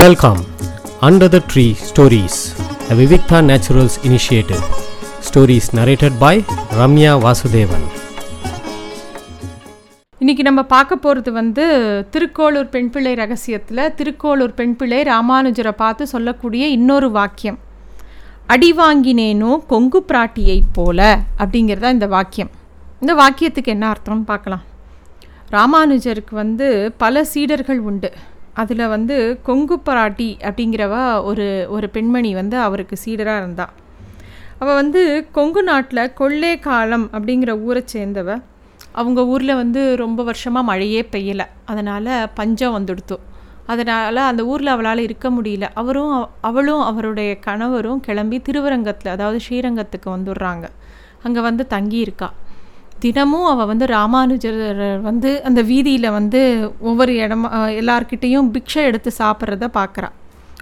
Welcome under the tree stories a Vivikta naturals initiative stories narrated by Ramya Vasudevan இன்னைக்கு நம்ம பார்க்க போகிறது வந்து திருக்கோளூர் பெண் பிள்ளை ரகசியத்தில் திருக்கோளூர் பெண் பிள்ளை ராமானுஜரை பார்த்து சொல்லக்கூடிய இன்னொரு வாக்கியம். அடி வாங்கினேனோ கொங்கு பிராட்டியைப் போல அப்படிங்கிறதா இந்த வாக்கியம். இந்த வாக்கியத்துக்கு என்ன அர்த்தம்னு பார்க்கலாம். ராமானுஜருக்கு வந்து பல சீடர்கள் உண்டு. அதில் வந்து கொங்கு பராட்டி அப்படிங்கிறவ ஒரு ஒரு பெண்மணி வந்து அவருக்கு சீடராக இருந்தா. அவள் வந்து கொங்கு நாட்டில் கொள்ளே காலம் அப்படிங்கிற ஊரை சேர்ந்தவ. அவங்க ஊரில் வந்து ரொம்ப வருஷமாக மழையே பெய்யலை. அதனால் பஞ்சம் வந்துடுத்து. அதனால் அந்த ஊரில் அவளால் இருக்க முடியல. அவரும் அவளும் அவருடைய கணவரும் கிளம்பி திருவரங்கத்தில் அதாவது ஸ்ரீரங்கத்துக்கு வந்துடுறாங்க. அங்கே வந்து தங்கி தினமும் அவள் வந்து ராமானுஜர் வந்து அந்த வீதியில் வந்து ஒவ்வொரு இடமா எல்லார்கிட்டேயும் பிக்ஷை எடுத்து சாப்பிட்றத பார்க்குறா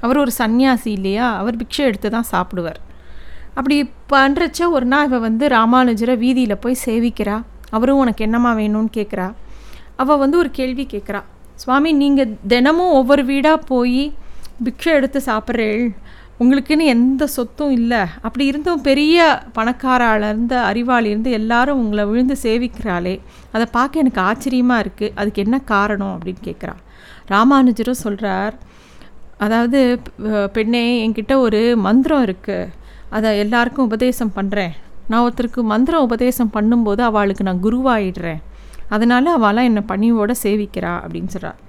அவர் ஒரு சன்னியாசி இல்லையா? அவர் பிக்ஷை எடுத்து தான் சாப்பிடுவார். அப்படி பண்ணுறச்ச ஒரு நாள் இவள் வந்து ராமானுஜரை வீதியில் போய் சேவிக்கிறா. அவரும் உனக்கு என்னம்மா வேணும்னு கேட்குறா அவள் வந்து ஒரு கேள்வி கேட்குறா சுவாமி நீங்கள் தினமும் ஒவ்வொரு வீடாக போய் பிக்ஷை எடுத்து சாப்பிட்றேள். உங்களுக்குன்னு எந்த சொத்தும் இல்லை. அப்படி இருந்தும் பெரிய பணக்காராலேருந்து இருந்து அறிவாளி இருந்து எல்லாரும் உங்களை விழுந்து சேவிக்கிறாளே. அதை பார்க்க எனக்கு ஆச்சரியமாக இருக்குது அதுக்கு என்ன காரணம் அப்படின்னு கேட்குறா ராமானுஜரும் சொல்கிறார் அதாவது பெண்ணே என்கிட்ட ஒரு மந்திரம் இருக்குது அதை எல்லாருக்கும் உபதேசம் பண்ணுறேன் நான் ஒருத்தருக்கு மந்திரம் உபதேசம் பண்ணும்போது அவளுக்கு நான் குருவாயிடுறேன். அதனால் அவளாம் என்னை பணியோடு சேவிக்கிறா அப்படின்னு சொல்கிறார்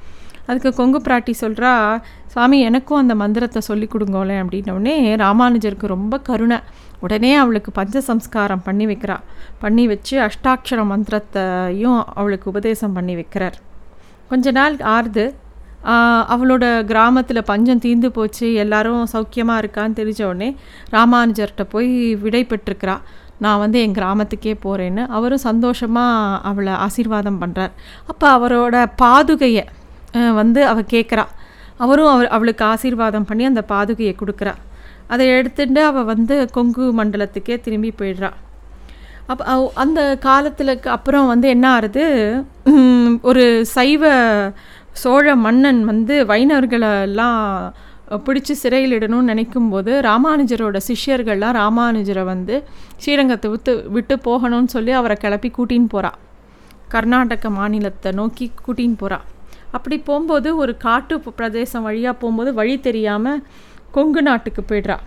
அதுக்கு கொங்கு பிராட்டி சொல்கிறா சுவாமி எனக்கும் அந்த மந்திரத்தை சொல்லி கொடுங்கோலேன் அப்படின்னோடனே ராமானுஜருக்கு ரொம்ப கருணை. உடனே அவளுக்கு பஞ்ச சம்ஸ்காரம் பண்ணி வைக்கிறா. பண்ணி வச்சு அஷ்டாட்சர மந்திரத்தையும் அவளுக்கு உபதேசம் பண்ணி வைக்கிறார். கொஞ்ச நாள் ஆறுது. அவளோட கிராமத்தில் பஞ்சம் தீர்ந்து போச்சு எல்லாரும் சௌக்கியமாக இருக்கான்னு தெரிஞ்சவுடனே ராமானுஜர்கிட்ட போய் விடை பெற்றுக்கிறா நான் வந்து என் கிராமத்துக்கே போகிறேன்னு அவரும் சந்தோஷமாக அவளை ஆசீர்வாதம் பண்ணுறார் அப்போ அவரோட பாதுகையை வந்து அவள் கேட்குறா அவரும் அவர் அவளுக்கு ஆசீர்வாதம் பண்ணி அந்த பாதுகையை கொடுக்குறா. அதை எடுத்துட்டு அவள் வந்து கொங்கு மண்டலத்துக்கே திரும்பி போயிடுறா. அப்போ அந்த காலத்தில் அப்புறம் வந்து என்ன ஆறுது? ஒரு சைவ சோழ மன்னன் வந்து வைணவர்களை எல்லாம் பிடிச்சி சிறையிலிடணும்னு நினைக்கும்போது ராமானுஜரோட சிஷ்யர்கள்லாம் ராமானுஜரை வந்து ஸ்ரீரங்கத்தை விட்டு விட்டு போகணும்னு சொல்லி அவரை கிளப்பி கூட்டின்னு போகிறா கர்நாடக மாநிலத்தை நோக்கி கூட்டின்னு போகிறா அப்படி போகும்போது ஒரு காட்டு பிரதேசம் வழியாக போகும்போது வழி தெரியாமல் கொங்கு நாட்டுக்கு போய்ட்றா.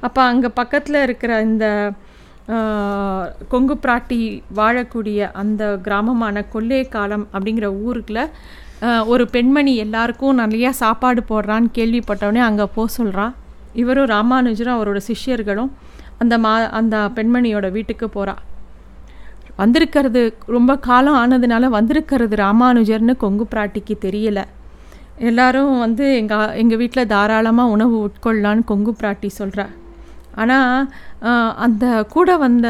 அப்போ அங்கே பக்கத்தில் இருக்கிற இந்த கொங்கு பிராட்டி வாழக்கூடிய அந்த கிராமமான கொல்லேக்காலம் அப்படிங்கிற ஊருக்குள்ள ஒரு பெண்மணி எல்லாருக்கும் நிறையா சாப்பாடு போடுறான்னு கேள்விப்பட்டவொடனே அங்கே போக சொல்கிறான் இவரும் ராமானுஜரும் அவரோட சிஷ்யர்களும் அந்த மா அந்த பெண்மணியோட வீட்டுக்கு போகிறா வந்திருக்கிறது ரொம்ப காலம் ஆனதுனால வந்திருக்கிறது ராமானுஜர்னு கொங்கு பிராட்டிக்கு தெரியல. எல்லாரும் வந்து எங்கள் எங்கள் வீட்டில் தாராளமாக உணவு உட்கொள்ளலான்னு கொங்கு பிராட்டி சொல்கிறா ஆனால் அந்த கூட வந்த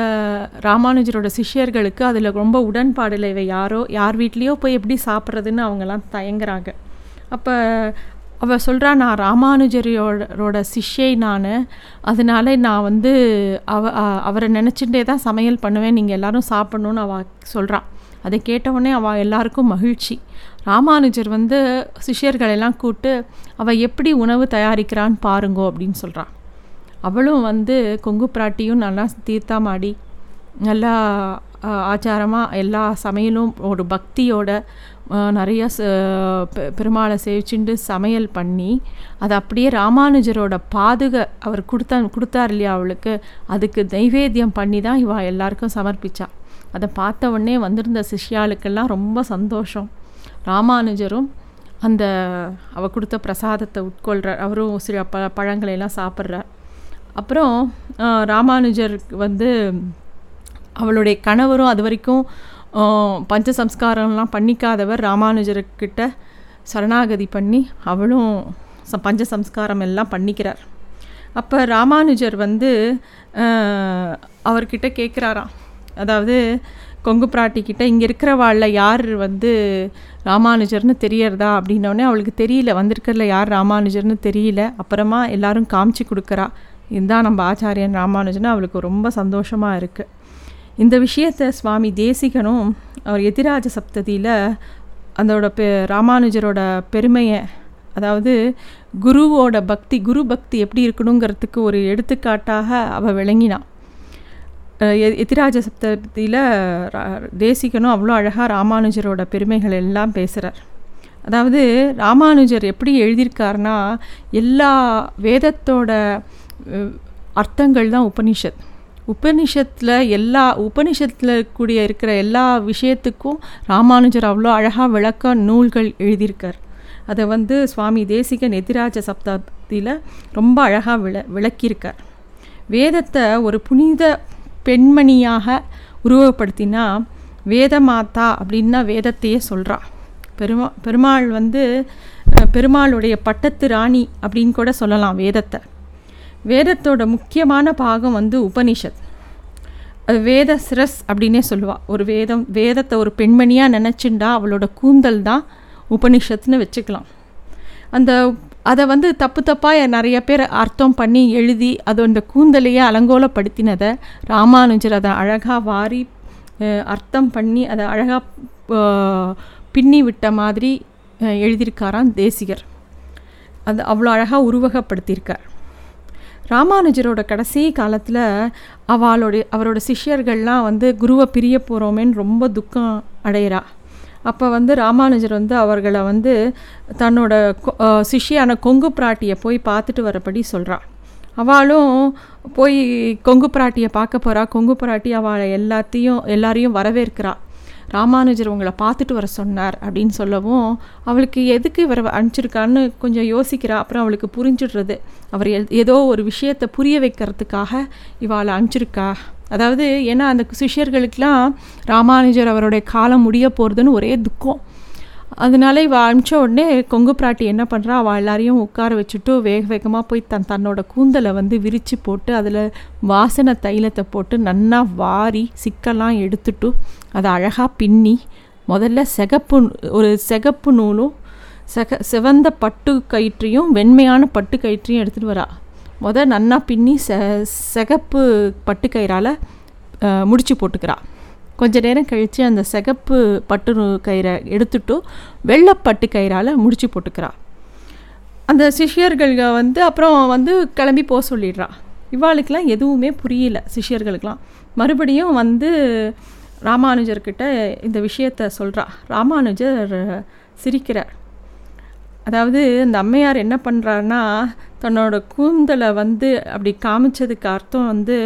ராமானுஜரோட சிஷ்யர்களுக்கு அதில் ரொம்ப உடன்பாடு இல்லை யாரோ யார் வீட்லேயோ போய் எப்படி சாப்பிட்றதுன்னு அவங்கெல்லாம் தயங்குறாங்க. அப்போ அவள் சொல்கிறா நான் ராமானுஜரோட சிஷ்யை நான். அதனால நான் வந்து அவ அவரை நினச்சிட்டே தான் சமையல் பண்ணுவேன். நீங்கள் எல்லோரும் சாப்பிட்ணுன்னு அவள் சொல்கிறான் அதை கேட்டவுடனே அவள் எல்லாருக்கும் மகிழ்ச்சி. ராமானுஜர் வந்து சிஷ்யர்களெல்லாம் கூப்பிட்டு அவள் எப்படி உணவு தயாரிக்கிறான்னு பாருங்கோ அப்படின்னு சொல்கிறான் அவளும் வந்து கொங்கு பிராட்டியும் நல்லா தீர்த்தாமாடி நல்லா ஆச்சாரமாக எல்லா சமையலும் ஒரு பக்தியோட நிறைய ச- பெ- பெருமாளை சேவிச்சுண்டு சமையல் பண்ணி அதை அப்படியே ராமானுஜரோட பாதுகை அவர் கொடுத்தா கொடுத்தார் இல்லையா அவளுக்கு அதுக்கு நைவேத்தியம் பண்ணி தான் இவா எல்லாருக்கும் சமர்ப்பிச்சா. அதை பார்த்த உடனே வந்திருந்த சிஷ்யாளுக்கெல்லாம் ரொம்ப சந்தோஷம். ராமானுஜரும் அந்த அவ கொடுத்த பிரசாதத்தை உட்கொள்கிறார் அவரும் சில ப பழங்களை எல்லாம் சாப்பிட்றார். அப்புறம் ராமானுஜர் ராமானுஜருக்கு வந்து அவளுடைய கணவரும் அது வரைக்கும் பஞ்ச சம்ஸ்காரம்லாம் பண்ணிக்காதவர் ராமானுஜர்கிட்ட சரணாகதி பண்ணி அவளும் ச பஞ்ச சம்ஸ்காரம் எல்லாம் பண்ணிக்கிறார். அப்போ ராமானுஜர் வந்து அவர்கிட்ட கேட்குறாராம் அதாவது கொங்கு பிராட்டிக்கிட்ட இங்கே இருக்கிறவாளில் யார் வந்து ராமானுஜர்னு தெரியறதா? அப்படின்னோடனே அவளுக்கு தெரியல வந்திருக்கிறதுல யார் ராமானுஜர்னு தெரியல. அப்புறமா எல்லாரும் காமிச்சு கொடுக்குறா. இதுதான் நம்ம ஆச்சாரியன் ராமானுஜன் அவளுக்கு ரொம்ப சந்தோஷமாக இருக்குது இந்த விஷயத்தை சுவாமி தேசிகனும் அவர் எதிராஜ சப்ததியில் அதோட பெ ராமானுஜரோட பெருமையை அதாவது குருவோட பக்தி குரு பக்தி எப்படி இருக்கணுங்கிறதுக்கு ஒரு எடுத்துக்காட்டாக அவள் விளங்கினான் எதிராஜ சப்தத்தில் தேசிகனும் அவ்வளோ அழகாக ராமானுஜரோட பெருமைகள் எல்லாம் பேசுகிறார் அதாவது ராமானுஜர் எப்படி எழுதியிருக்காருனா எல்லா வேதத்தோட அர்த்தங்கள் தான் உபனிஷத். உபனிஷத்தில் எல்லா உபனிஷத்தில் கூடிய இருக்கிற எல்லா விஷயத்துக்கும் ராமானுஜர் அவ்வளோ அழகாக விளக்க நூல்கள் எழுதியிருக்கார். அதை வந்து சுவாமி தேசிகன் எதிராஜ சப்தத்தில் ரொம்ப அழகாக விள விளக்கியிருக்கார். வேதத்தை ஒரு புனித பெண்மணியாக உருவப்படுத்தினா வேதமாதா அப்படின்னா வேதத்தையே சொல்கிறா பெருமா பெருமாள் வந்து பெருமாளுடைய பட்டத்து ராணி அப்படின்னு கூட சொல்லலாம் வேதத்தை. வேதத்தோட முக்கியமான பாகம் வந்து உபனிஷத். அது வேத சிரஸ் அப்படின்னே சொல்லுவாள் ஒரு வேதம் வேதத்தை ஒரு பெண்மணியாக நினச்சிண்டா அவளோட கூந்தல் தான் உபனிஷத்துன்னு வச்சுக்கலாம். அந்த அதை வந்து தப்பு தப்பாக நிறைய பேர் அர்த்தம் பண்ணி எழுதி அது அந்த கூந்தலையே அலங்கோலப்படுத்தினதை ராமானுஜர் அதை அழகாக வாரி அர்த்தம் பண்ணி அதை அழகாக பின்னி விட்ட மாதிரி எழுதியிருக்காராம் தேசிகர். அது அவ்வளோ அழகாக உருவகப்படுத்தியிருக்கார். ராமானுஜரோட கடைசி காலத்தில் அவளுடைய அவரோட சிஷ்யர்கள்லாம் வந்து குருவை பிரிய போகிறோமேன்னு ரொம்ப துக்கம் அடையிறா. அப்போ வந்து ராமானுஜர் வந்து அவர்களை வந்து தன்னோட கொ- சிஷ்யான கொங்கு பிராட்டியை போய் பார்த்துட்டு வரபடி சொல்கிறாள் அவளும் போய் கொங்கு பிராட்டியை பார்க்க போகிறா கொங்கு பிராட்டி அவளை எல்லாத்தையும் எல்லாரையும் வரவேற்கிறா. ராமானுஜர் உங்களை பார்த்துட்டு வர சொன்னார் அப்படின்னு சொல்லவும் அவளுக்கு எதுக்கு இவரை அனுப்பிச்சிருக்கான்னு கொஞ்சம் யோசிக்கிறா அப்புறம் அவளுக்கு புரிஞ்சிடுறது. அவர் ஏதோ ஒரு விஷயத்தை புரிய வைக்கிறதுக்காக இவாளை அனுப்பிச்சிருக்கா. அதாவது ஏன்னா அந்த சிஷ்யர்களுக்கெல்லாம் ராமானுஜர் அவருடைய காலம் முடிய போகிறதுன்னு ஒரே துக்கம். அதனால இவள் அனுப்பிச்ச உடனே கொங்கு பிராட்டி என்ன பண்ணுறா அவள் எல்லாரையும் உட்கார வச்சுட்டு வேக வேகமாக போய் தன் தன்னோட கூந்தலை வந்து விரித்து போட்டு அதில் வாசனை தைலத்தை போட்டு நன்னா வாரி சிக்கெல்லாம் எடுத்துட்டு அதை அழகாக பின்னி முதல்ல சிகப்பு ஒரு சிகப்பு நூலும் செக சிவந்த பட்டு கயிற்றையும் வெண்மையான பட்டு கயிற்றையும் எடுத்துகிட்டு வரா. முத நன்னா பின்னி செ சிகப்பு பட்டு கயிறால் முடிச்சு போட்டுக்கிறாள் கொஞ்ச நேரம் கழித்து அந்த சிகப்பு பட்டு கயிறை எடுத்துட்டு வெள்ளை பட்டு கயிறால் முடிச்சு போட்டுக்கிறா. அந்த சிஷ்யர்கள் வந்து அப்புறம் வந்து கிளம்பி போக சொல்லிடுறா. இவாளுக்கெலாம் எதுவுமே புரியல சிஷ்யர்களுக்கெல்லாம். மறுபடியும் வந்து ராமானுஜர்கிட்ட இந்த விஷயத்த சொல்கிறா ராமானுஜர் சிரிக்கிறார். அதாவது இந்த அம்மையார் என்ன பண்ணுறாருன்னா தன்னோட கூந்தலை வந்து அப்படி காமிச்சதுக்கு அர்த்தம் வந்து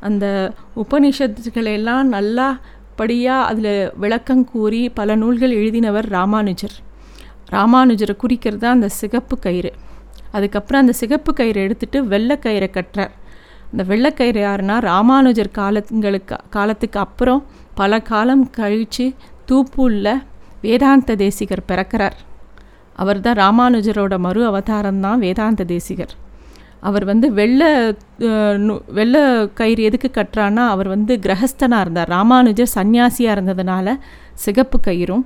அந்த உபனிஷத்துக்களை எல்லாம் நல்லா படியாக அதில் விளக்கம் கூறி பல நூல்கள் எழுதினவர் ராமானுஜர். ராமானுஜரை குறிக்கிறது தான் அந்த சிகப்பு கயிறு. அதுக்கப்புறம் அந்த சிகப்பு கயிறை எடுத்துட்டு வெள்ளைக்கயிறை கட்டுறார். அந்த வெள்ளைக்கயிறு யாருன்னா ராமானுஜர் காலங்களுக்கு காலத்துக்கு அப்புறம் பல காலம் கழித்து தூப்பூலில் வேதாந்த தேசிகர் பிறக்கிறார். அவர் தான் ராமானுஜரோட மறு அவதாரம் தான் வேதாந்த தேசிகர். அவர் வந்து வெள்ளை அஹ், வெள்ளை கயிறு எதுக்கு கட்டுறான்னா அவர் வந்து கிரகஸ்தனாக இருந்தார். ராமானுஜர் சன்னியாசியாக இருந்ததுனால சிகப்பு கயிறும்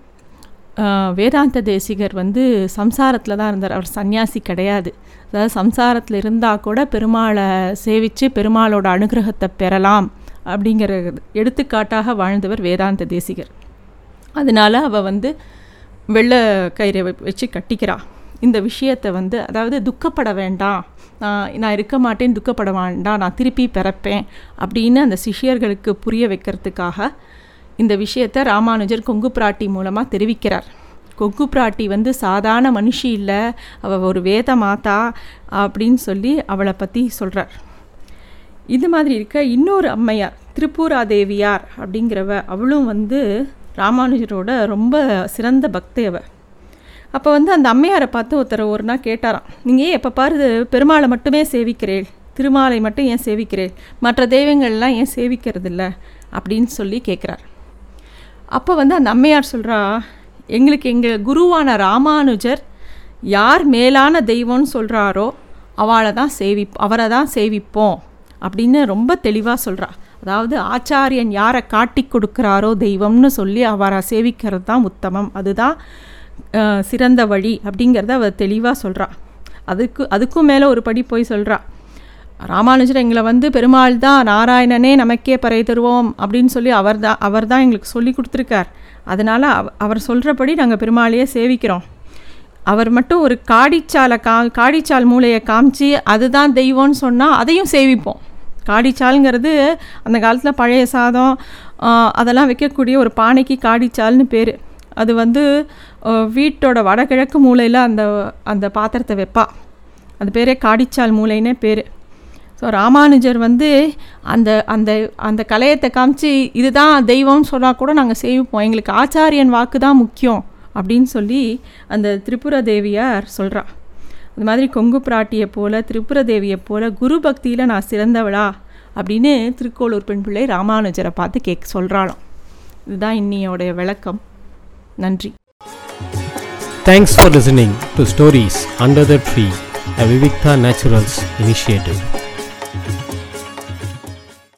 வேதாந்த தேசிகர் வந்து சம்சாரத்தில் தான் இருந்தார். அவர் சன்னியாசி கிடையாது. அதாவது சம்சாரத்தில் இருந்தால் கூட பெருமாளை சேவித்து பெருமாளோட அனுகிரகத்தை பெறலாம் அப்படிங்கிற எடுத்துக்காட்டாக வாழ்ந்தவர் வேதாந்த தேசிகர். அதனால அவள் வந்து வெள்ளை கயிறை வச்சு கட்டிக்கிறா. இந்த விஷயத்தை வந்து அதாவது துக்கப்பட வேண்டாம். நான் இருக்க மாட்டேன் துக்கப்பட வேண்டாம் நான் திருப்பி பிறப்பேன் அப்படின்னு அந்த சிஷ்யர்களுக்கு புரிய வைக்கிறதுக்காக இந்த விஷயத்தை ராமானுஜர் கொங்கு பிராட்டி மூலமாக தெரிவிக்கிறார். கொங்கு பிராட்டி வந்து சாதாரண மனுஷி இல்லை அவள் ஒரு வேத மாதா அப்படின்னு சொல்லி அவளை பற்றி சொல்கிறார் இது மாதிரி இருக்க இன்னொரு அம்மையார் திருப்பூராதேவியார் அப்படிங்கிறவ அவளும் வந்து ராமானுஜரோட ரொம்ப சிறந்த பக்தை அப்போ வந்து அந்த அம்மையாரை பார்த்து ஒருத்தர் ஒரு நாள் கேட்டாராம் நீங்கள் ஏன் எப்போ பாரு பெருமாளை மட்டுமே சேவிக்கிறேள் திருமாலை மட்டும் ஏன் சேவிக்கிறேள் மற்ற தெய்வங்கள்லாம் ஏன் சேவிக்கிறதில்ல? அப்படின்னு சொல்லி கேட்குறார் அப்போ வந்து அந்த அம்மையார் சொல்கிறா எங்களுக்கு எங்கள் குருவான ராமானுஜர் யார் மேலான தெய்வம்னு சொல்கிறாரோ அவளை தான் சேவி அவரை தான் சேவிப்போம் அப்படின்னு ரொம்ப தெளிவாக சொல்கிறா அதாவது ஆச்சாரியன் யாரை காட்டி கொடுக்குறாரோ தெய்வம்னு சொல்லி அவரை சேவிக்கிறது தான் உத்தமம். அதுதான் சிறந்த வழி அப்படிங்கிறத அவ தெளிவாக சொல்கிறா அதுக்கு அதுக்கும் மேலே ஒரு படி போய் சொல்கிறா ராமானுஜர் எங்களை வந்து பெருமாள் தான் நாராயணனே நமக்கே பறை தருவோம் அப்படின்னு சொல்லி அவர் தான் அவர் தான் எங்களுக்கு சொல்லி கொடுத்துருக்கார். அதனால் அவ அவர் சொல்கிறபடி நாங்கள் பெருமாளையே சேவிக்கிறோம். அவர் மட்டும் ஒரு காடிச்சாலை கா காடிச்சால் மூளையை காமிச்சு அதுதான் தெய்வம்னு சொன்னால் அதையும் சேவிப்போம். காடிச்சாலுங்கிறது அந்த காலத்தில் பழைய சாதம் அதெல்லாம் வைக்கக்கூடிய ஒரு பானைக்கு காடிச்சால்னு பேர். அது வந்து வீட்டோட வடகிழக்கு மூலையில் அந்த அந்த பாத்திரத்தை வைப்பா. அது பேரே காடிச்சால் மூளைன்னே பேர். ஸோ ராமானுஜர் வந்து அந்த அந்த அந்த கலையத்தை காமிச்சு இதுதான் தெய்வம்னு சொன்னால் கூட நாங்கள் சேவிப்போம் எங்களுக்கு ஆச்சாரியன் வாக்கு தான் முக்கியம். அப்படின்னு சொல்லி அந்த திரிபுர தேவியார் சொல்கிறா அது மாதிரி கொங்கு பிராட்டியை போல திரிபுர தேவியை போல குரு பக்தியில் நான் சிறந்தவளா? அப்படின்னு திருக்கோளூர் பெண் பிள்ளை ராமானுஜரை பார்த்து கேட்க சொல்கிறாளாம் இதுதான் இன்னியோடைய விளக்கம். நன்றி Thanks for listening to Stories Under the Tree, a Vivikta Naturals initiative.